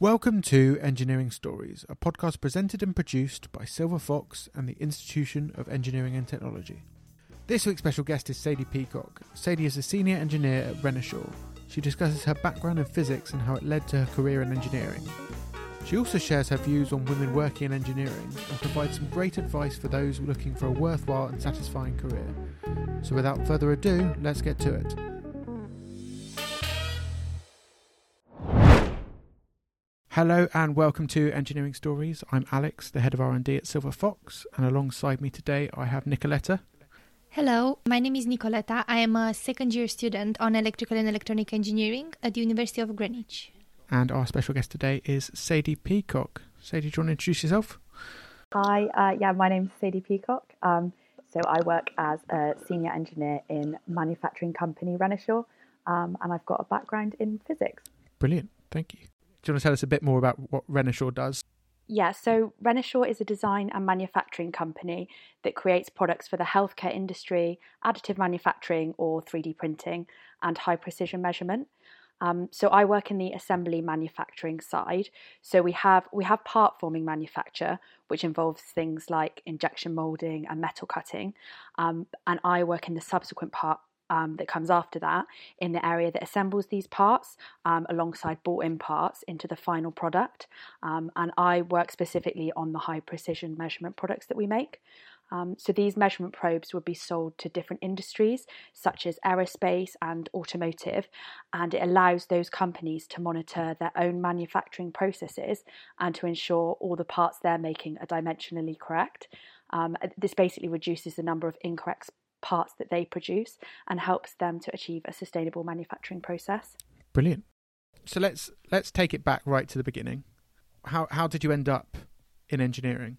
Welcome to Engineering Stories, a podcast presented and produced by Silver Fox and the Institution of Engineering and Technology. This week's special guest is Sadie Peacock. Sadie is a senior engineer at Renishaw. She discusses her background in physics and how it led to her career in engineering. She also shares her views on women working in engineering and provides some great advice for those looking for a worthwhile and satisfying career. So, without further ado, let's get to it. Hello and welcome to Engineering Stories. I'm Alex, the head of R&D at Silver Fox, and alongside me today I have Nicoletta. Hello, my name is Nicoletta. I am a second year student on electrical and electronic engineering at the University of Greenwich. And our special guest today is Sadie Peacock. Sadie, do you want to introduce yourself? Hi, uh, yeah, my name's Sadie Peacock. Um, so I work as a senior engineer in manufacturing company Renishaw, um, and I've got a background in physics. Brilliant, thank you. Do you want to tell us a bit more about what Renishaw does? Yeah, so Renishaw is a design and manufacturing company that creates products for the healthcare industry, additive manufacturing, or 3D printing, and high precision measurement. Um, so I work in the assembly manufacturing side. So we have we have part forming manufacture, which involves things like injection molding and metal cutting, um, and I work in the subsequent part um, that comes after that in the area that assembles these parts um, alongside bought in parts into the final product. Um, and I work specifically on the high precision measurement products that we make. Um, so these measurement probes would be sold to different industries such as aerospace and automotive, and it allows those companies to monitor their own manufacturing processes and to ensure all the parts they're making are dimensionally correct. Um, this basically reduces the number of incorrect parts that they produce and helps them to achieve a sustainable manufacturing process. Brilliant. So let's let's take it back right to the beginning. How how did you end up in engineering?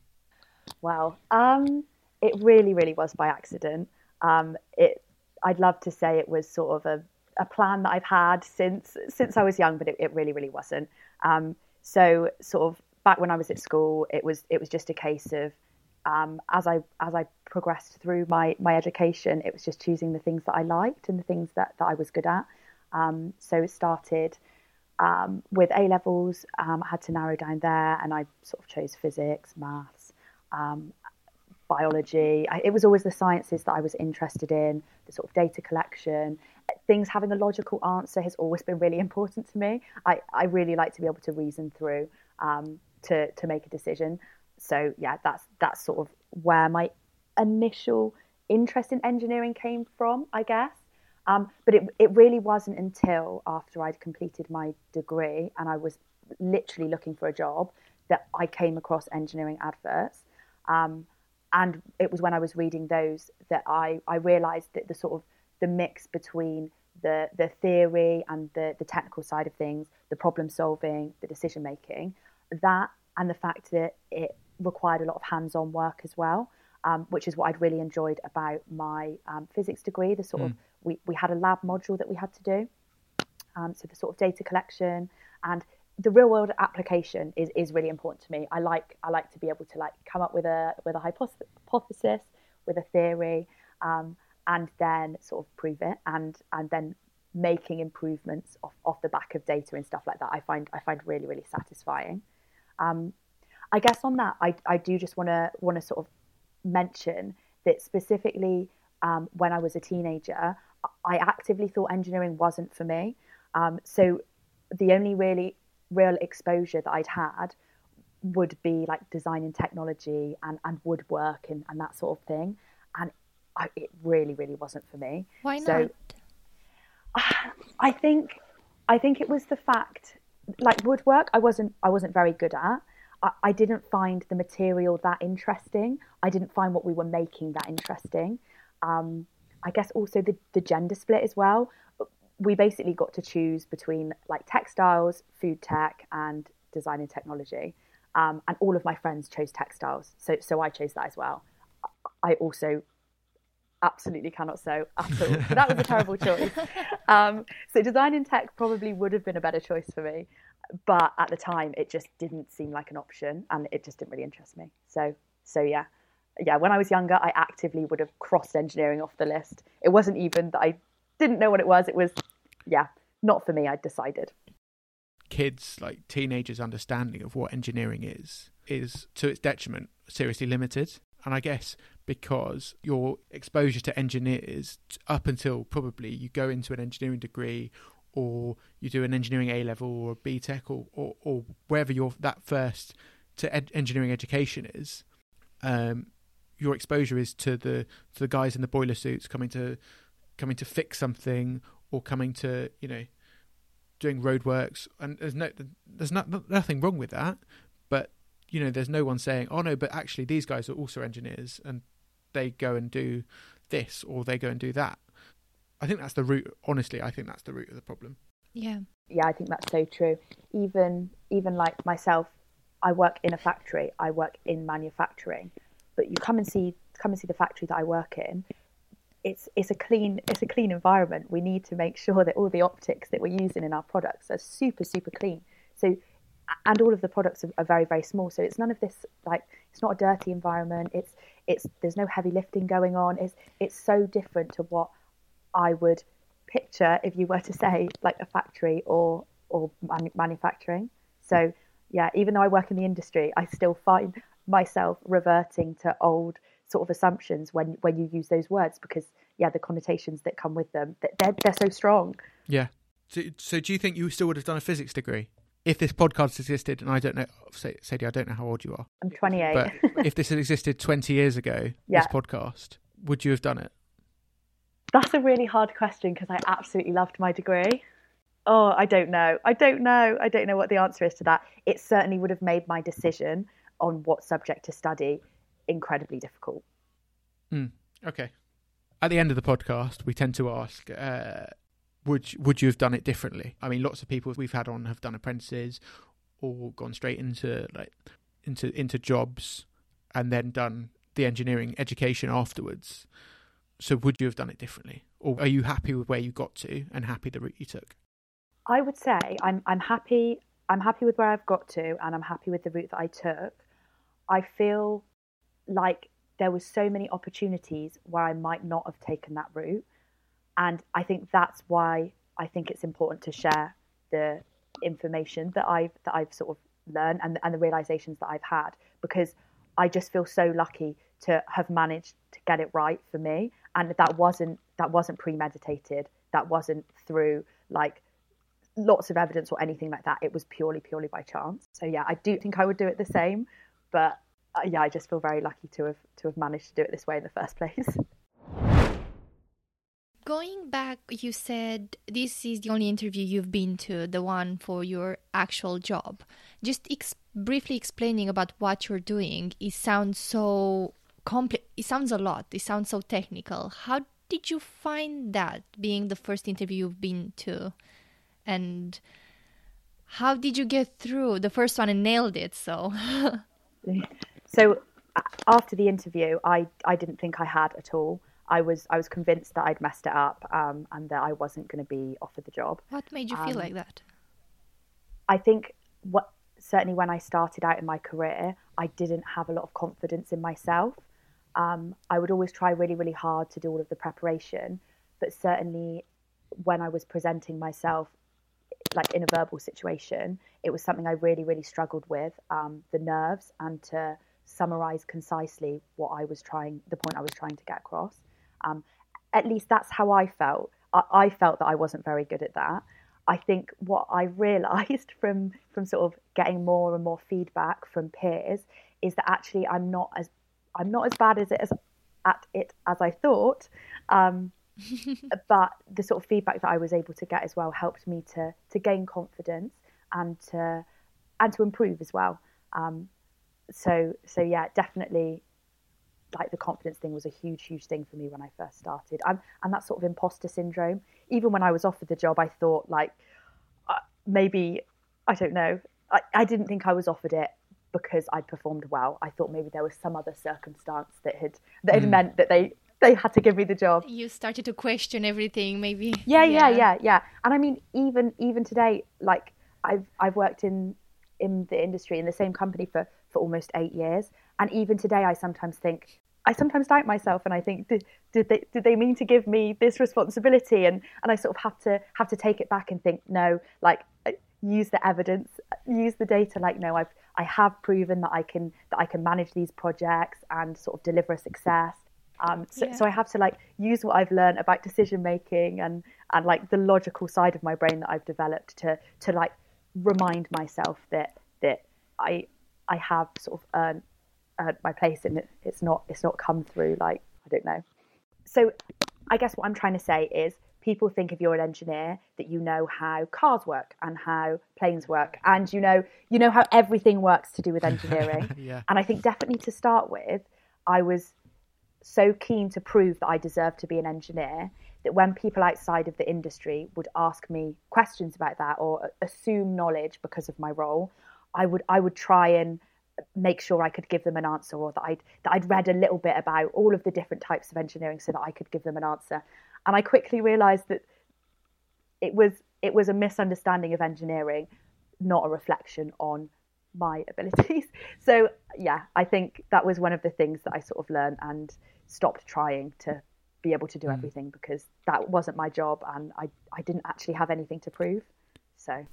Well, um, it really really was by accident. Um, it I'd love to say it was sort of a, a plan that I've had since since I was young, but it, it really really wasn't. Um, so sort of back when I was at school, it was it was just a case of um, as I as I progressed through my my education, it was just choosing the things that I liked and the things that, that I was good at. Um, so it started um, with A levels. Um, I had to narrow down there, and I sort of chose physics, maths, um, biology. I, it was always the sciences that I was interested in. The sort of data collection, things having a logical answer has always been really important to me. I, I really like to be able to reason through um, to to make a decision so yeah, that's that's sort of where my initial interest in engineering came from, I guess. Um, but it it really wasn't until after I'd completed my degree and I was literally looking for a job that I came across engineering adverts. Um, and it was when I was reading those that I, I realized that the sort of the mix between the the theory and the, the technical side of things, the problem solving, the decision making, that and the fact that it required a lot of hands-on work as well, um, which is what I'd really enjoyed about my um, physics degree. The sort mm. of we, we had a lab module that we had to do, um, so the sort of data collection and the real world application is, is really important to me. I like I like to be able to like come up with a with a hypothesis, with a theory, um, and then sort of prove it, and and then making improvements off, off the back of data and stuff like that. I find I find really really satisfying. Um, I guess on that, I, I do just want to want to sort of mention that specifically um, when I was a teenager, I actively thought engineering wasn't for me. Um, so the only really real exposure that I'd had would be like design and technology and, and woodwork and, and that sort of thing. And I, it really, really wasn't for me. Why not? So, I think I think it was the fact like woodwork I wasn't I wasn't very good at. I, I didn't find the material that interesting. I didn't find what we were making that interesting. Um, I guess also the, the gender split as well. We basically got to choose between like textiles, food tech, and design and technology. Um, and all of my friends chose textiles, so so I chose that as well. I also absolutely cannot sew at all. So that was a terrible choice. Um, so design and tech probably would have been a better choice for me but at the time it just didn't seem like an option and it just didn't really interest me. So so yeah. Yeah when i was younger i actively would have crossed engineering off the list. It wasn't even that i didn't know what it was. It was yeah not for me i decided. Kids, like teenagers' understanding of what engineering is, is to its detriment seriously limited. And I guess because your exposure to engineers up until probably you go into an engineering degree or you do an engineering A level or a BTEC or, or, or wherever your that first to ed- engineering education is, um, your exposure is to the to the guys in the boiler suits coming to coming to fix something or coming to you know doing roadworks. And there's no there's not nothing wrong with that. But you know there's no one saying oh no but actually these guys are also engineers and they go and do this or they go and do that i think that's the root honestly i think that's the root of the problem yeah yeah i think that's so true even even like myself i work in a factory i work in manufacturing but you come and see come and see the factory that i work in it's it's a clean it's a clean environment. We need to make sure that all the optics that we're using in our products are super super clean. So and all of the products are, are, very very small. So it's none of this like it's not a dirty environment. It's it's there's no heavy lifting going on. It's it's so different to what I would picture if you were to say like a factory or or manu- manufacturing. So yeah, even though I work in the industry, I still find myself reverting to old sort of assumptions when when you use those words because yeah the connotations that come with them they're they're so strong. Yeah. So, so do you think you still would have done a physics degree if this podcast existed? And i don't know sadie i don't know how old you are. I'm 28 but if this had existed 20 years ago yeah. this podcast would you have done it that's a really hard question because i absolutely loved my degree oh i don't know i don't know i don't know what the answer is to that it certainly would have made my decision on what subject to study incredibly difficult. Mm, okay. At the end of the podcast, we tend to ask, uh, would would you have done it differently? I mean, lots of people we've had on have done apprentices or gone straight into like into into jobs and then done the engineering education afterwards. So, would you have done it differently, or are you happy with where you got to and happy the route you took? I would say I'm I'm happy. I'm happy with where I've got to, and I'm happy with the route that I took. I feel like there was so many opportunities where I might not have taken that route. And I think that's why I think it's important to share the information that I've that I've sort of learned and and the realizations that I've had because I just feel so lucky to have managed to get it right for me. And that wasn't that wasn't premeditated. That wasn't through like lots of evidence or anything like that. It was purely, purely by chance. So yeah, I do think I would do it the same, but uh, yeah, I just feel very lucky to have to have managed to do it this way in the first place. Going back, you said this is the only interview you've been to, the one for your actual job. Just ex- briefly explaining about what you're doing, it sounds so complex. It sounds a lot. It sounds so technical. How did you find that being the first interview you've been to? And how did you get through the first one and nailed it? So So after the interview, I I didn't think I had at all. I was I was convinced that I'd messed it up um, and that I wasn't going to be offered the job. What made you feel um, like that? I think what certainly when I started out in my career, I didn't have a lot of confidence in myself. Um, I would always try really really hard to do all of the preparation, but certainly when I was presenting myself like in a verbal situation, it was something I really really struggled with um, the nerves and to summarize concisely what I was trying, the point I was trying to get across. Um, at least that's how I felt. I, I, felt that I wasn't very good at that. I think what I realized from from sort of getting more and more feedback from peers is that actually I'm not as I'm not as bad as it as at it as I thought. Um, but the sort of feedback that I was able to get as well helped me to to gain confidence and to and to improve as well. Um, so so yeah, definitely like the confidence thing was a huge huge thing for me when I first started. and and that sort of imposter syndrome. Even when I was offered the job, I thought like uh, maybe I don't know. I, I didn't think I was offered it because I'd performed well. I thought maybe there was some other circumstance that had that had mm. meant that they they had to give me the job. You started to question everything, maybe. Yeah, yeah, yeah, yeah, yeah. And I mean, even even today, like I've I've worked in in the industry in the same company for for almost eight years. And even today, I sometimes think, I sometimes doubt myself, and I think, did, did they did they mean to give me this responsibility? And and I sort of have to have to take it back and think, no, like use the evidence, use the data. Like, no, I've I have proven that I can that I can manage these projects and sort of deliver a success. Um, so, yeah. so I have to like use what I've learned about decision making and and like the logical side of my brain that I've developed to to like remind myself that that I I have sort of earned, earned my place and it. It's not it's not come through like I don't know. So I guess what I'm trying to say is people think if you're an engineer that you know how cars work and how planes work. And you know you know how everything works to do with engineering. Yeah. and i think definitely to start with i was so keen to prove that i deserved to be an engineer that when people outside of the industry would ask me questions about that or assume knowledge because of my role i would i would try and make sure I could give them an answer or that I'd that I'd read a little bit about all of the different types of engineering so that I could give them an answer and I quickly realized that it was it was a misunderstanding of engineering, not a reflection on my abilities. So yeah, I think that was one of the things that I sort of learned and stopped trying to be able to do mm. everything because that wasn't my job and I, I didn't actually have anything to prove. So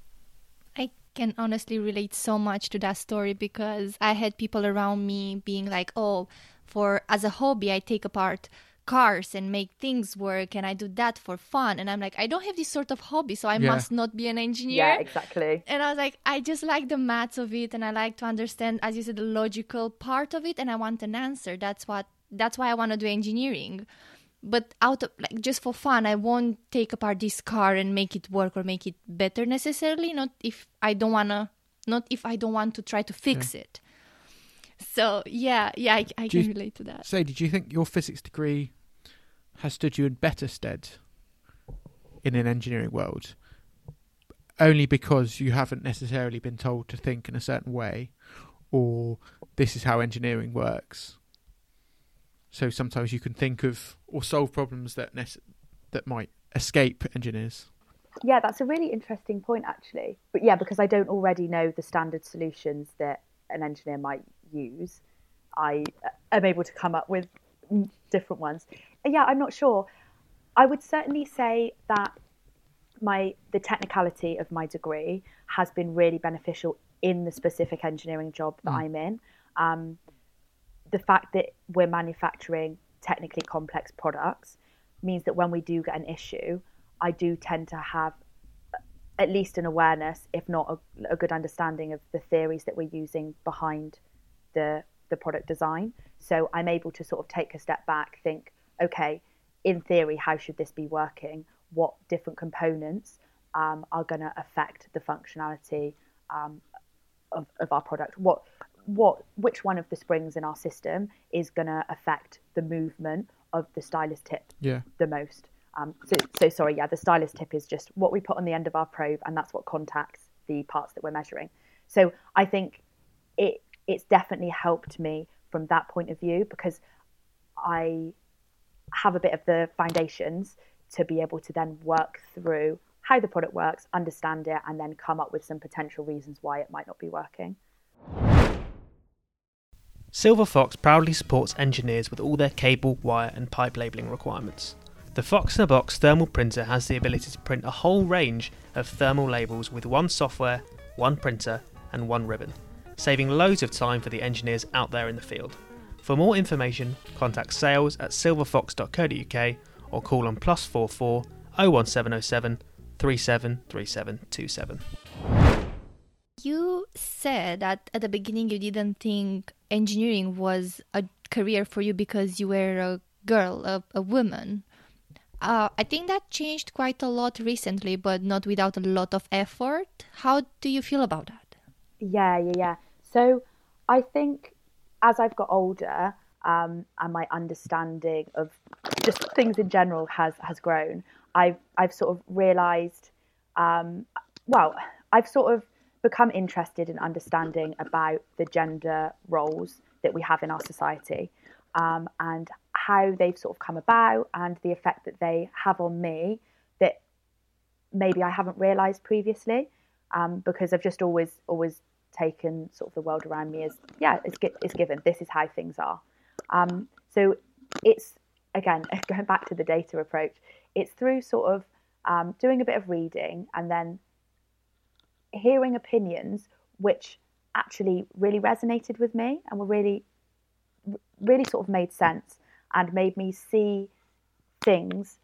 I can honestly relate so much to that story because I had people around me being like, "Oh, for as a hobby, I take apart cars and make things work and I do that for fun. And I'm like, I don't have this sort of hobby, so I yeah. must not be an engineer. Yeah, exactly. And I was like, I just like the maths of it and I like to understand, as you said, the logical part of it and I want an answer. That's what that's why I want to do engineering. But out of like just for fun, I won't take apart this car and make it work or make it better necessarily. Not if I don't wanna not if I don't want to try to fix yeah. it. So yeah, yeah, I, I can you, relate to that. Say, did you think your physics degree has stood you in better stead in an engineering world only because you haven't necessarily been told to think in a certain way or this is how engineering works. So sometimes you can think of or solve problems that nece- that might escape engineers. Yeah, that's a really interesting point actually. But yeah, because I don't already know the standard solutions that an engineer might use, I am able to come up with different ones yeah, I'm not sure. I would certainly say that my the technicality of my degree has been really beneficial in the specific engineering job that mm. I'm in. Um, the fact that we're manufacturing technically complex products means that when we do get an issue, I do tend to have at least an awareness, if not a, a good understanding of the theories that we're using behind the the product design. So I'm able to sort of take a step back, think, okay, in theory, how should this be working? What different components um, are going to affect the functionality um, of, of our product? What what which one of the springs in our system is going to affect the movement of the stylus tip yeah. the most? Um, so, so sorry, yeah, the stylus tip is just what we put on the end of our probe, and that's what contacts the parts that we're measuring. So I think it it's definitely helped me from that point of view because I have a bit of the foundations to be able to then work through how the product works, understand it, and then come up with some potential reasons why it might not be working. Silver Fox proudly supports engineers with all their cable, wire, and pipe labelling requirements. The Fox in a Box thermal printer has the ability to print a whole range of thermal labels with one software, one printer, and one ribbon, saving loads of time for the engineers out there in the field. For more information, contact sales at silverfox.co.uk or call on plus 44 01707 373727. You said that at the beginning you didn't think engineering was a career for you because you were a girl, a, a woman. Uh, I think that changed quite a lot recently, but not without a lot of effort. How do you feel about that? Yeah, yeah, yeah. So I think as I've got older um, and my understanding of just things in general has has grown, I've I've sort of realised, um, well, I've sort of become interested in understanding about the gender roles that we have in our society um, and how they've sort of come about and the effect that they have on me that maybe I haven't realised previously um, because I've just always always taken sort of the world around me as yeah it's, it's given. This is how things are. Um, so it's again going back to the data approach it's through sort of um, doing a bit of reading and then hearing opinions which actually really resonated with me and were really, really sort of made sense and made me see things,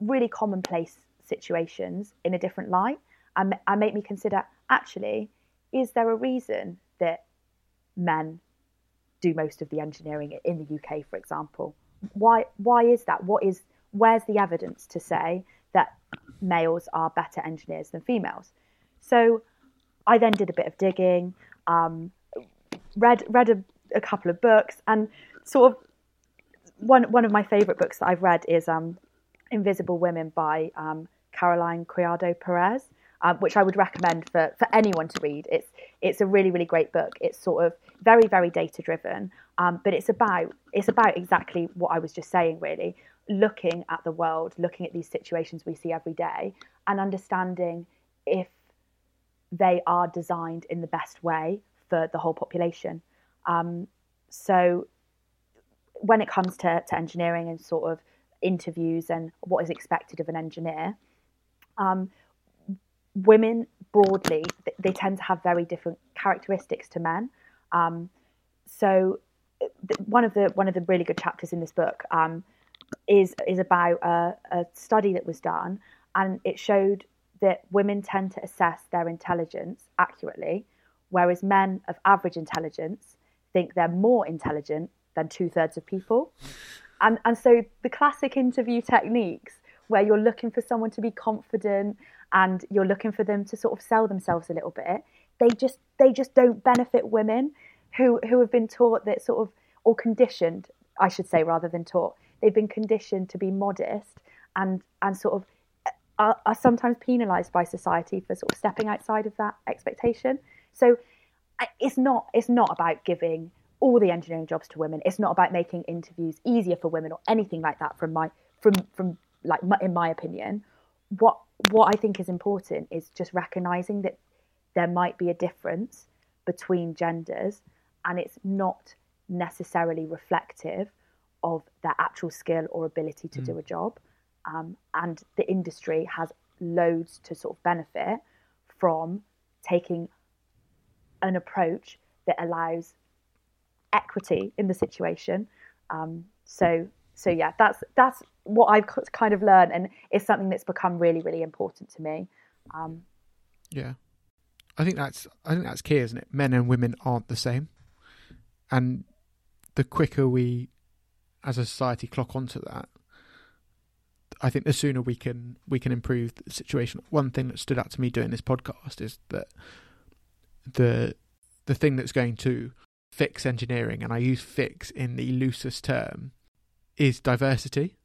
really commonplace situations, in a different light and, and make me consider actually, is there a reason that men do most of the engineering in the UK, for example? Why why is that? What is where's the evidence to say that males are better engineers than females? So I then did a bit of digging, um, read read a, a, couple of books, and sort of one one of my favourite books that I've read is um, Invisible Women by um, Caroline Criado Perez um, which I would recommend for, for anyone to read. It's it's a really really great book. It's sort of very very data driven, um, but it's about it's about exactly what I was just saying. Really, looking at the world, looking at these situations we see every day, and understanding if they are designed in the best way for the whole population. Um, so when it comes to, to engineering and sort of interviews and what is expected of an engineer, um, women broadly they tend to have very different characteristics to men. Um, so one of the one of the really good chapters in this book um, is is about a, a, study that was done, and it showed that women tend to assess their intelligence accurately, whereas men of average intelligence think they're more intelligent than two thirds of people. And and so the classic interview techniques where you're looking for someone to be confident and you're looking for them to sort of sell themselves a little bit they just they just don't benefit women who who have been taught that sort of or conditioned I should say rather than taught. They've been conditioned to be modest and and sort of uh, are, are sometimes penalized by society for sort of stepping outside of that expectation. So it's not it's not about giving all the engineering jobs to women. It's not about making interviews easier for women or anything like that from my from from like in my opinion what what I think is important is just recognizing that there might be a difference between genders and it's not necessarily reflective of their actual skill or ability to mm. do a job. Um, and the industry has loads to sort of benefit from taking an approach that allows equity in the situation. Um, so so yeah, that's that's what I've kind of learned, and it's something that's become really, really important to me. Um, yeah, I think that's I think that's key, isn't it? Men and women aren't the same, and the quicker we, as a society, clock onto that, I think the sooner we can we can improve the situation. One thing that stood out to me doing this podcast is that the the thing that's going to fix engineering, and I use fix in the loosest term, is diversity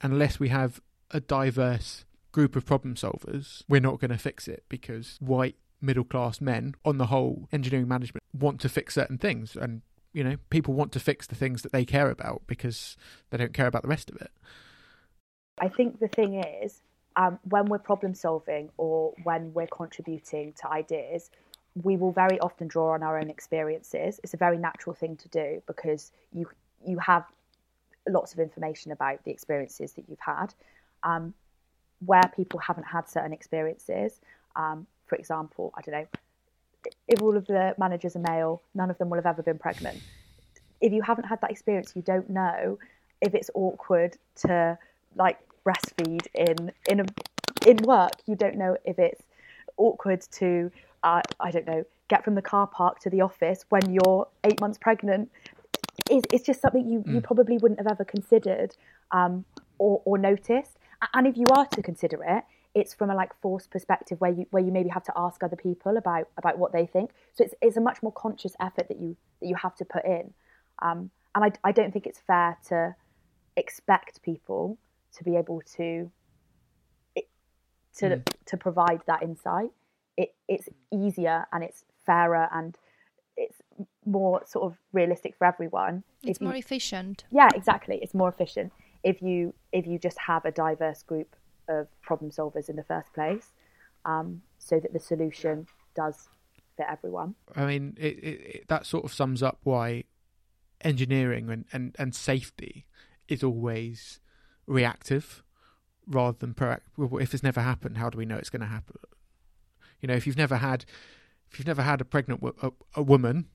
unless we have a diverse group of problem solvers, we're not going to fix it because white middle class men, on the whole, engineering management want to fix certain things. And, you know, people want to fix the things that they care about because they don't care about the rest of it. I think the thing is, um, when we're problem solving or when we're contributing to ideas, we will very often draw on our own experiences. It's a very natural thing to do because you you have lots of information about the experiences that you've had. Um, where people haven't had certain experiences, um, for example, I don't know, if all of the managers are male, none of them will have ever been pregnant. If you haven't had that experience, you don't know if it's awkward to like breastfeed in in a, in work. You don't know if it's awkward to uh, I don't know get from the car park to the office when you're eight months pregnant is, it's just something you, mm. you probably wouldn't have ever considered um, or, or noticed. And if you are to consider it, it's from a like forced perspective where you where you maybe have to ask other people about about what they think. So it's it's a much more conscious effort that you that you have to put in. Um, and I, I don't think it's fair to expect people to be able to to mm. to provide that insight. It it's easier and it's fairer and it's more sort of realistic for everyone. It's more efficient. Yeah, exactly. It's more efficient if you if you just have a diverse group of problem solvers in the first place, um, so that the solution does fit everyone. I mean, it, it, it, that sort of sums up why engineering and, and, and safety is always reactive rather than proactive. If it's never happened, how do we know it's going to happen? You know, if you've never had if you've never had a pregnant wo- a, a woman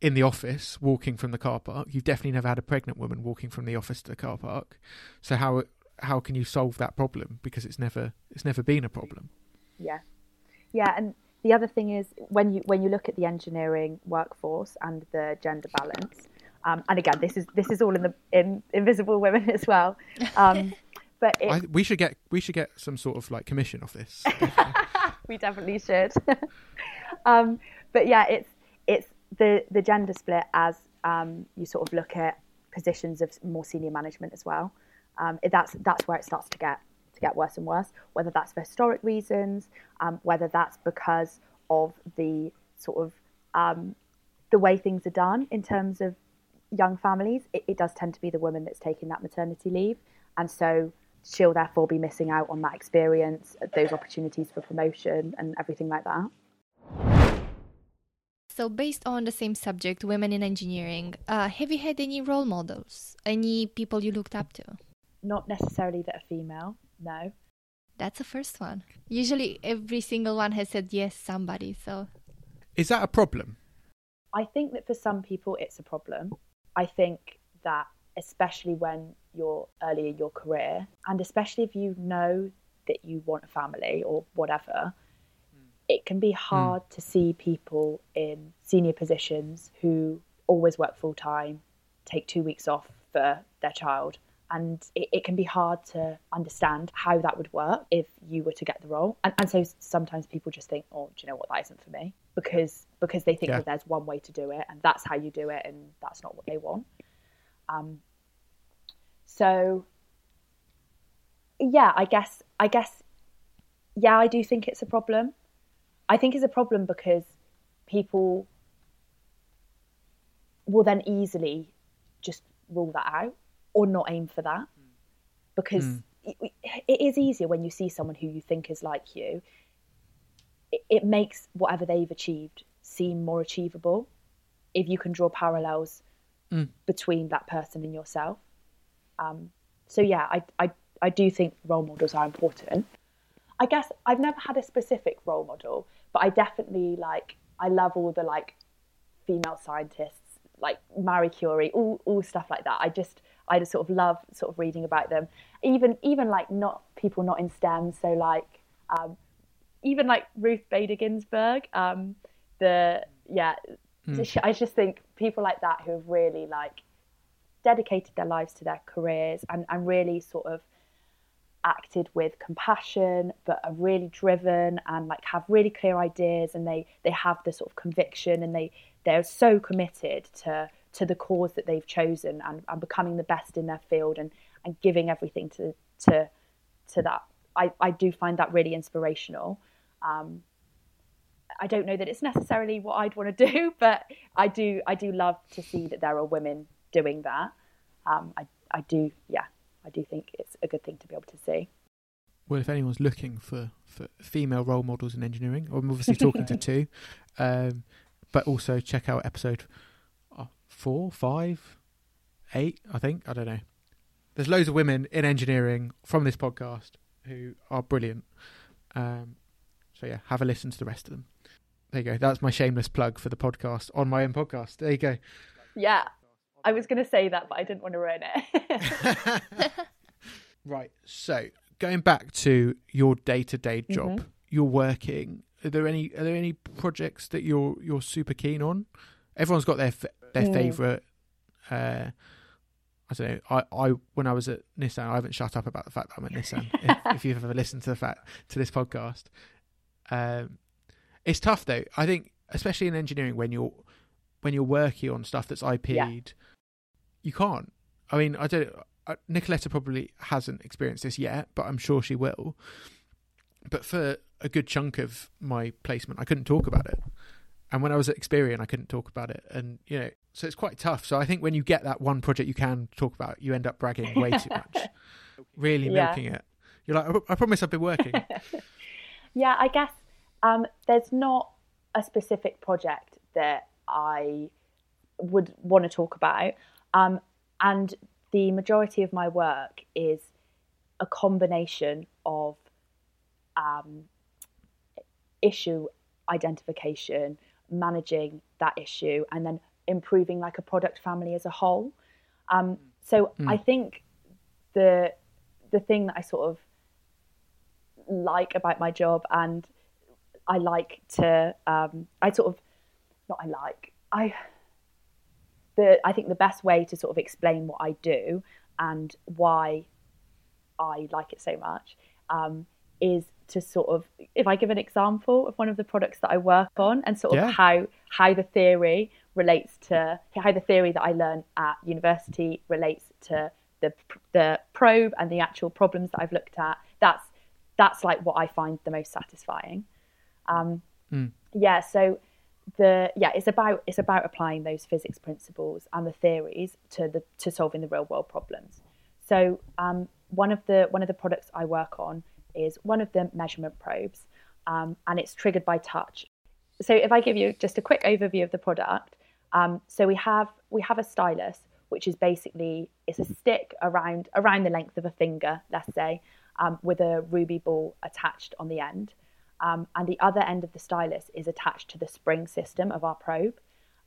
in the office walking from the car park, you've definitely never had a pregnant woman walking from the office to the car park. So how how can you solve that problem because it's never it's never been a problem. Yeah, yeah, and the other thing is when you when you look at the engineering workforce and the gender balance, um, and again, this is this is all in the in Invisible Women as well. Um, but it, I, we should get we should get some sort of like commission off this. we definitely should. um, but yeah, it's it's the the gender split as um, you sort of look at positions of more senior management as well. Um, that's that's where it starts to get to get worse and worse. Whether that's for historic reasons, um, whether that's because of the sort of um, the way things are done in terms of young families, it, it does tend to be the woman that's taking that maternity leave, and so she'll therefore be missing out on that experience, those opportunities for promotion, and everything like that. So, based on the same subject, women in engineering, uh, have you had any role models? Any people you looked up to? Not necessarily that are female, no. That's the first one. Usually, every single one has said yes, somebody. So, is that a problem? I think that for some people it's a problem. I think that especially when you're early in your career, and especially if you know that you want a family or whatever, it can be hard mm. to see people in senior positions who always work full time, take two weeks off for their child. And it, it, can be hard to understand how that would work if you were to get the role. And, and so sometimes people just think, oh, do you know what, that isn't for me. Because because they think yeah. that there's one way to do it and that's how you do it and that's not what they want. Um, so yeah, I guess I guess yeah, I do think it's a problem. I think it's a problem because people will then easily just rule that out or not aim for that because mm. it, it is easier when you see someone who you think is like you. It, it makes whatever they've achieved seem more achievable if you can draw parallels mm. between that person and yourself. Um, so yeah, I, I I do think role models are important. I guess I've never had a specific role model, but I definitely like I love all the like female scientists, like Marie Curie, all all stuff like that. I just I just sort of love sort of reading about them. Even even like not people not in STEM, so like um, even like Ruth Bader Ginsburg. Um, the yeah, mm. I just think people like that who have really like dedicated their lives to their careers and, and really sort of acted with compassion but are really driven and like have really clear ideas and they they have the sort of conviction and they they're so committed to to the cause that they've chosen and, and becoming the best in their field and and giving everything to to to that. I, I do find that really inspirational. Um, I don't know that it's necessarily what I'd want to do but I do I do love to see that there are women doing that. Um, I, I do yeah I do think it's a good thing to be able to see. Well, if anyone's looking for, for female role models in engineering, I'm obviously talking to two, um, but also check out episode uh, four, five, eight, I think. I don't know. There's loads of women in engineering from this podcast who are brilliant. Um, so yeah, have a listen to the rest of them. There you go. That's my shameless plug for the podcast on my own podcast. There you go. Yeah, I was going to say that, but I didn't want to ruin it. right. So going back to your day to day job, mm-hmm. you're working. Are there any are there any projects that you're you're super keen on? Everyone's got their their mm. favorite. Uh, I don't know. I, I when I was at Nissan, I haven't shut up about the fact that I'm at Nissan. if, if, you've ever listened to the fact to this podcast, um, it's tough though. I think, especially in engineering, when you're when you're working on stuff that's IP'd, yeah you can't. I mean, I don't. Uh, Nicoletta probably hasn't experienced this yet, but I'm sure she will. But for a good chunk of my placement, I couldn't talk about it. And when I was at Experian, I couldn't talk about it. And, you know, so it's quite tough. So I think when you get that one project you can talk about, you end up bragging way too much, really yeah. milking it. You're like, I promise I've been working. yeah, I guess um, there's not a specific project that I would want to talk about. Um, and the majority of my work is a combination of um, issue identification, managing that issue, and then improving like a product family as a whole. Um, so Mm. I think the the thing that I sort of like about my job and I like to um, I sort of not I like I the I think the best way to sort of explain what I do and why I like it so much um, is to sort of if I give an example of one of the products that I work on and sort of Yeah. how how the theory relates to how the theory that I learned at university relates to the the probe and the actual problems that I've looked at that's that's like what I find the most satisfying um, yeah so the yeah it's about it's about applying those physics principles and the theories to the to solving the real world problems so um, one of the one of the products I work on is one of the measurement probes, um, and it's triggered by touch. So if I give you just a quick overview of the product, um, so we have we have a stylus, which is basically it's a stick around around the length of a finger, let's say, um, with a ruby ball attached on the end, um, and the other end of the stylus is attached to the spring system of our probe.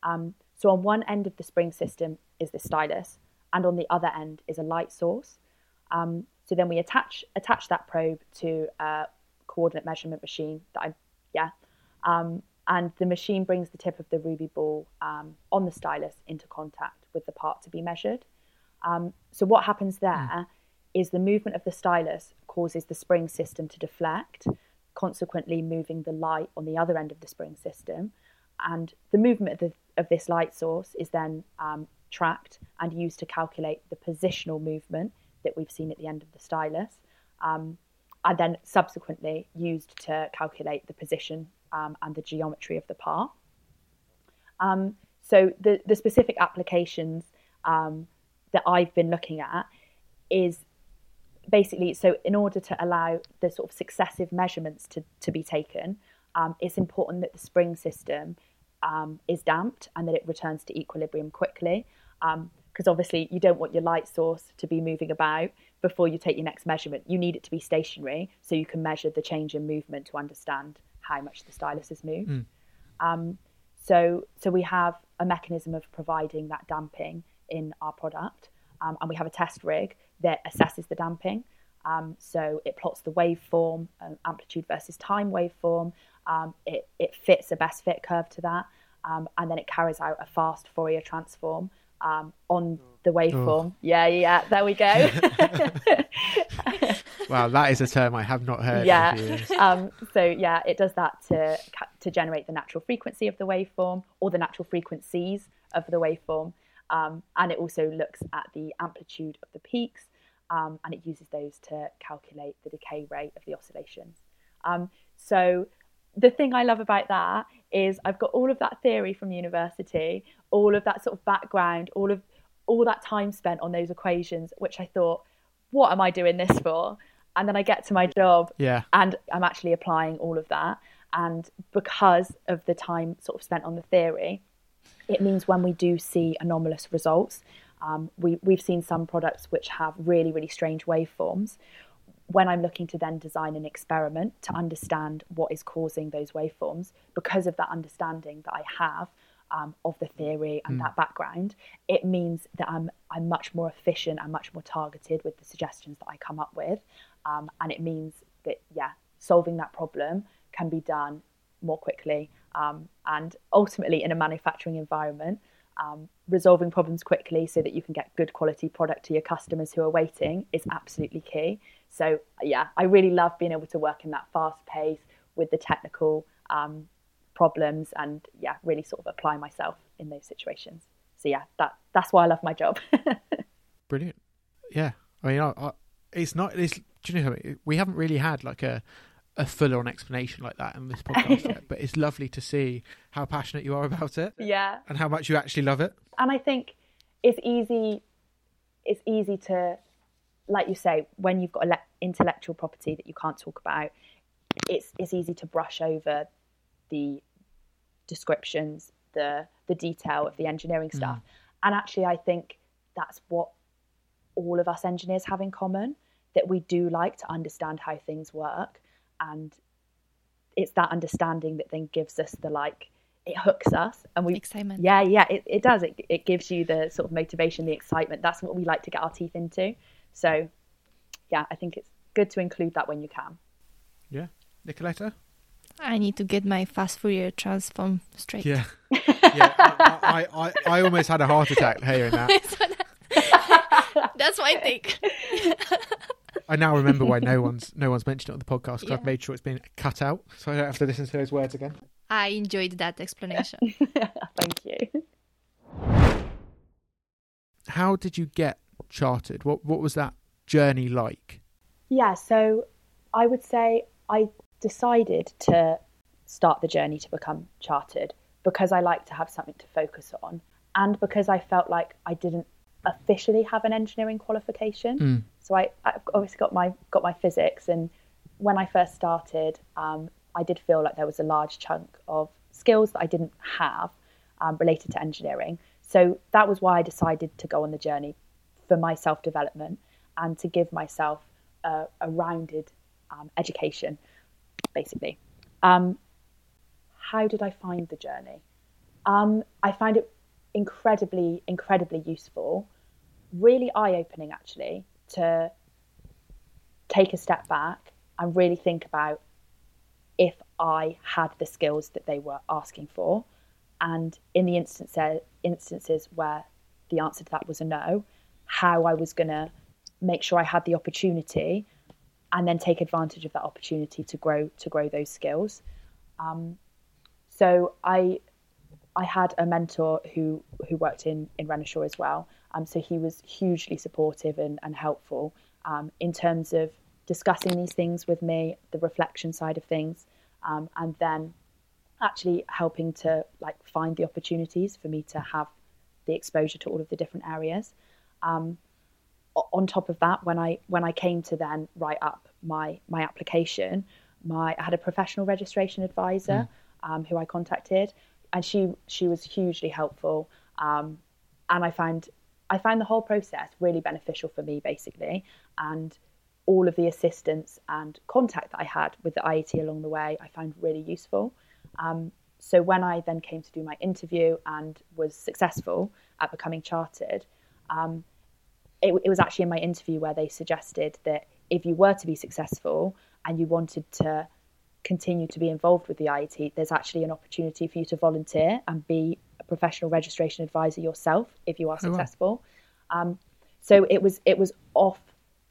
Um, so on one end of the spring system is the stylus, and on the other end is a light source. Um, so then we attach attach that probe to a coordinate measurement machine that I yeah, um, and the machine brings the tip of the ruby ball um, on the stylus into contact with the part to be measured. Um, so what happens there is the movement of the stylus causes the spring system to deflect, consequently moving the light on the other end of the spring system, and the movement of, the, of this light source is then um, tracked and used to calculate the positional movement that we've seen at the end of the stylus, um, and then subsequently used to calculate the position um, and the geometry of the part. Um, so the, the specific applications um, that I've been looking at is basically so in order to allow the sort of successive measurements to, to be taken, um, it's important that the spring system um, is damped and that it returns to equilibrium quickly. Because obviously, you don't want your light source to be moving about before you take your next measurement. You need it to be stationary so you can measure the change in movement to understand how much the stylus has moved. Um, so, so we have a mechanism of providing that damping in our product, um, and we have a test rig that assesses the damping. Um, so it plots the waveform, um, amplitude versus time waveform. Um, it, it fits a best fit curve to that, um, and then it carries out a fast Fourier transform um, on the waveform. Yeah, yeah, there we go. Wow, that is a term I have not heard. yeah. Um, so yeah, it does that to to generate the natural frequency of the waveform or the natural frequencies of the waveform, um, and it also looks at the amplitude of the peaks, um, and it uses those to calculate the decay rate of the oscillations. Um, so the thing I love about that is I've got all of that theory from university, all of that sort of background, all of all that time spent on those equations, which I thought, what am I doing this for? And then I get to my job Yeah. and I'm actually applying all of that. And because of the time sort of spent on the theory, it means when we do see anomalous results, um, we, we've seen some products which have really, really strange waveforms. When I'm looking to then design an experiment to understand what is causing those waveforms, because of that understanding that I have um, of the theory and that background, it means that I'm I'm much more efficient and much more targeted with the suggestions that I come up with, um, and it means that yeah, solving that problem can be done more quickly um, and ultimately in a manufacturing environment. Um, resolving problems quickly so that you can get good quality product to your customers who are waiting is absolutely key. So yeah, I really love being able to work in that fast pace with the technical um, problems and yeah, really sort of apply myself in those situations. So yeah, that that's why I love my job. Brilliant. Yeah. I mean, I, I, it's not. It's, do you know? We haven't really had like a a full on explanation like that in this podcast yet, but it's lovely to see how passionate you are about it yeah. and how much you actually love it. and I think it's easy. It's easy to, like you say, when you've got intellectual property that you can't talk about, it's it's easy to brush over the descriptions, the the detail of the engineering mm. stuff. And actually, I think that's what all of us engineers have in common that we do like to understand how things work and it's that understanding that then gives us the like it hooks us and we Excitement. yeah yeah it, it does it, it gives you the sort of motivation the excitement that's what we like to get our teeth into so yeah i think it's good to include that when you can Yeah. Nicoletta? I need to get my fast Fourier transform straight. Yeah. yeah. I, I, I, I almost had a heart attack hearing that. That's my take. I now remember why no one's no one's mentioned it on the podcast because Yeah. I've made sure it's been cut out, so I don't have to listen to those words again. I enjoyed that explanation. thank you How did you get chartered? What what was that journey like? Yeah, so I would say I decided to start the journey to become chartered because I like to have something to focus on and because I felt like I didn't officially have an engineering qualification. Hmm. So I, I obviously got my got my physics and when I first started, um, I did feel like there was a large chunk of skills that I didn't have um, related to engineering. So that was why I decided to go on the journey for my self development and to give myself a, a rounded um, education, basically. Um, how did I find the journey? Um, I find it incredibly, incredibly useful, really eye opening actually, to take a step back and really think about if I had the skills that they were asking for. And in the instance, instances where the answer to that was a no, how I was going to make sure I had the opportunity and then take advantage of that opportunity to grow to grow those skills. Um, so I I had a mentor who who worked in in Renishaw as well. Um, so he was hugely supportive and, and helpful um, in terms of discussing these things with me, the reflection side of things, um, and then actually helping to like find the opportunities for me to have the exposure to all of the different areas. Um, on top of that, when I when I came to then write up my my application, my I had a professional registration advisor um, who I contacted, and she she was hugely helpful, um, and I find I find the whole process really beneficial for me basically, and all of the assistance and contact that I had with the IET along the way, I found really useful. Um, so when I then came to do my interview and was successful at becoming chartered, um, it, it was actually in my interview where they suggested that if you were to be successful and you wanted to continue to be involved with the IET, there's actually an opportunity for you to volunteer and be professional registration advisor yourself if you are Oh, wow. successful. Um, so it was it was off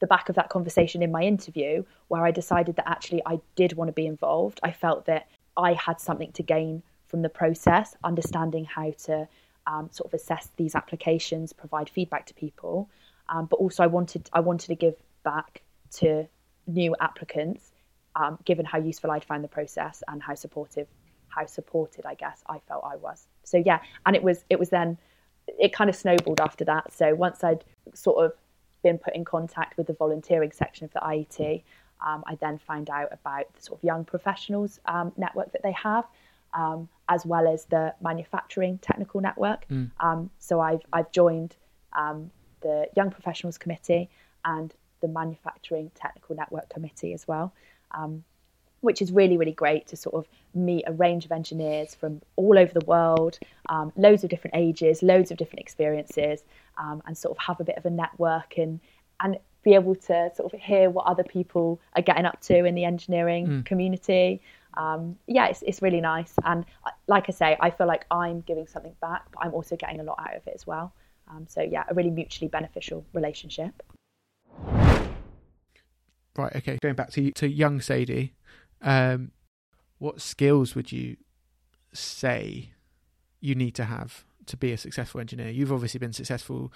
the back of that conversation in my interview where I decided that actually I did want to be involved. I felt that I had something to gain from the process, understanding how to um, sort of assess these applications, provide feedback to people, um, but also I wanted I wanted to give back to new applicants, um, given how useful I'd found the process and how supportive, how supported I guess I felt I was. So yeah, and it was it was then it kind of snowballed after that. So once I'd sort of been put in contact with the volunteering section of the IET, um, I then found out about the sort of young professionals um, network that they have, um, as well as the manufacturing technical network. Um, so I've I've joined um, the Young Professionals Committee and the Manufacturing Technical Network Committee as well, um, which is really really great to sort of meet a range of engineers from all over the world, um, loads of different ages, loads of different experiences, um, and sort of have a bit of a network and and be able to sort of hear what other people are getting up to in the engineering community. Um, yeah, it's, it's really nice. And uh, like I say, I feel like I'm giving something back, but I'm also getting a lot out of it as well. Um, so yeah, a really mutually beneficial relationship. Right. Okay. Going back to to young Sadie, um, what skills would you say you need to have to be a successful engineer? You've obviously been successful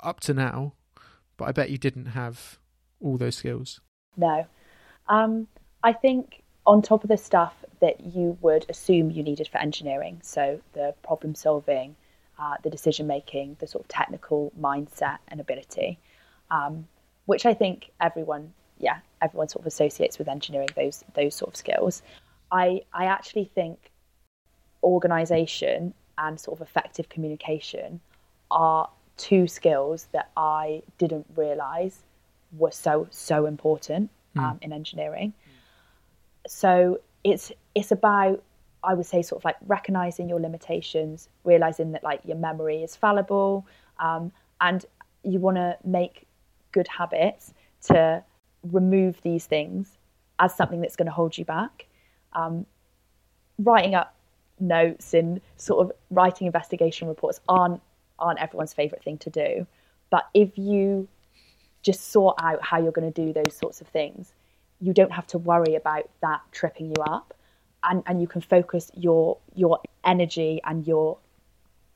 up to now, but I bet you didn't have all those skills. No. Um, I think on top of the stuff that you would assume you needed for engineering, so the problem solving, uh, the decision making, the sort of technical mindset and ability, um, which I think everyone, yeah, everyone sort of associates with engineering those those sort of skills. I I actually think organization and sort of effective communication are two skills that I didn't realize were so so important um, in engineering. So it's it's about I would say sort of like recognizing your limitations, realizing that like your memory is fallible, um, and you want to make good habits to remove these things as something that's going to hold you back. Um, writing up notes and sort of writing investigation reports aren't aren't everyone's favorite thing to do, but if you just sort out how you're going to do those sorts of things, you don't have to worry about that tripping you up and, and you can focus your your energy and your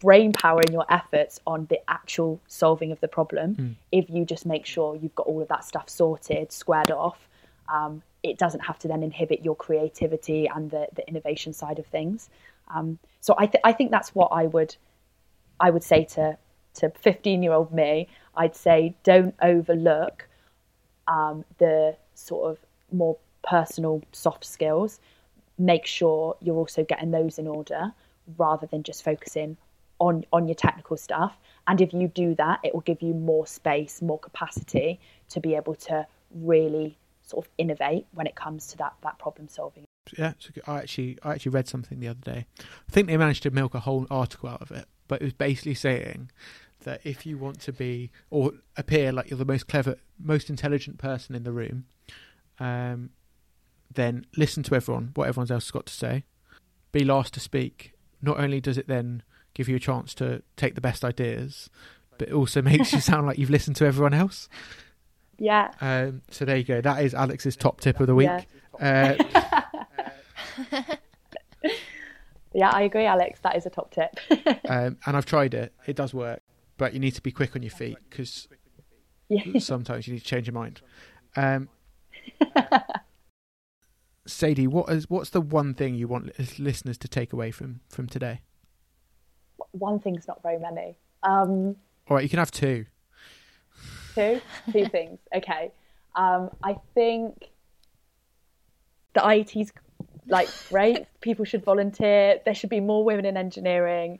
brain power and your efforts on the actual solving of the problem. Mm. if you just make sure you've got all of that stuff sorted squared off um, it doesn't have to then inhibit your creativity and the, the innovation side of things. Um, so I, th- I think that's what I would I would say to to 15 year old me. I'd say don't overlook um, the sort of more personal soft skills. Make sure you're also getting those in order rather than just focusing on on your technical stuff. And if you do that it will give you more space more capacity to be able to really sort of innovate when it comes to that that problem solving. Yeah i actually i actually read something the other day. I think they managed to milk a whole article out of it but it was basically saying that if you want to be or appear like you're the most clever most intelligent person in the room um, then listen to everyone, what everyone else has got to say, be last to speak. Not only does it then give you a chance to take the best ideas, but it also makes you sound like you've listened to everyone else. Yeah. Um, so there you go. That is Alex's top tip of the week. Yeah. Uh, yeah, I agree, Alex. That is a top tip. um, and I've tried it. It does work, but you need to be quick on your feet because yeah. sometimes you need to change your mind. Um, Sadie, what is what's the one thing you want listeners to take away from from today? One thing's not very many. Um, All right, you can have two. Two, two things. Okay. Um, I think the IET's like great. People should volunteer. There should be more women in engineering.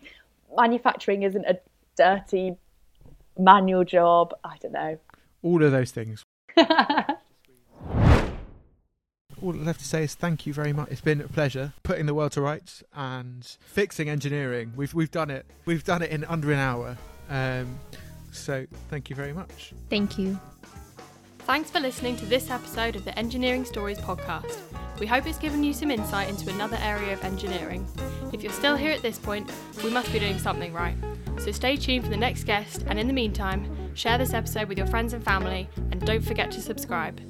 Manufacturing isn't a dirty manual job. I don't know. All of those things. all I'd left to say is thank you very much. It's been a pleasure putting the world to rights and fixing engineering. We've we've done it. We've done it in under an hour. Um, so thank you very much. Thank you. Thanks for listening to this episode of the Engineering Stories podcast. We hope it's given you some insight into another area of engineering. If you're still here at this point, we must be doing something right. So stay tuned for the next guest, and in the meantime, share this episode with your friends and family, and don't forget to subscribe.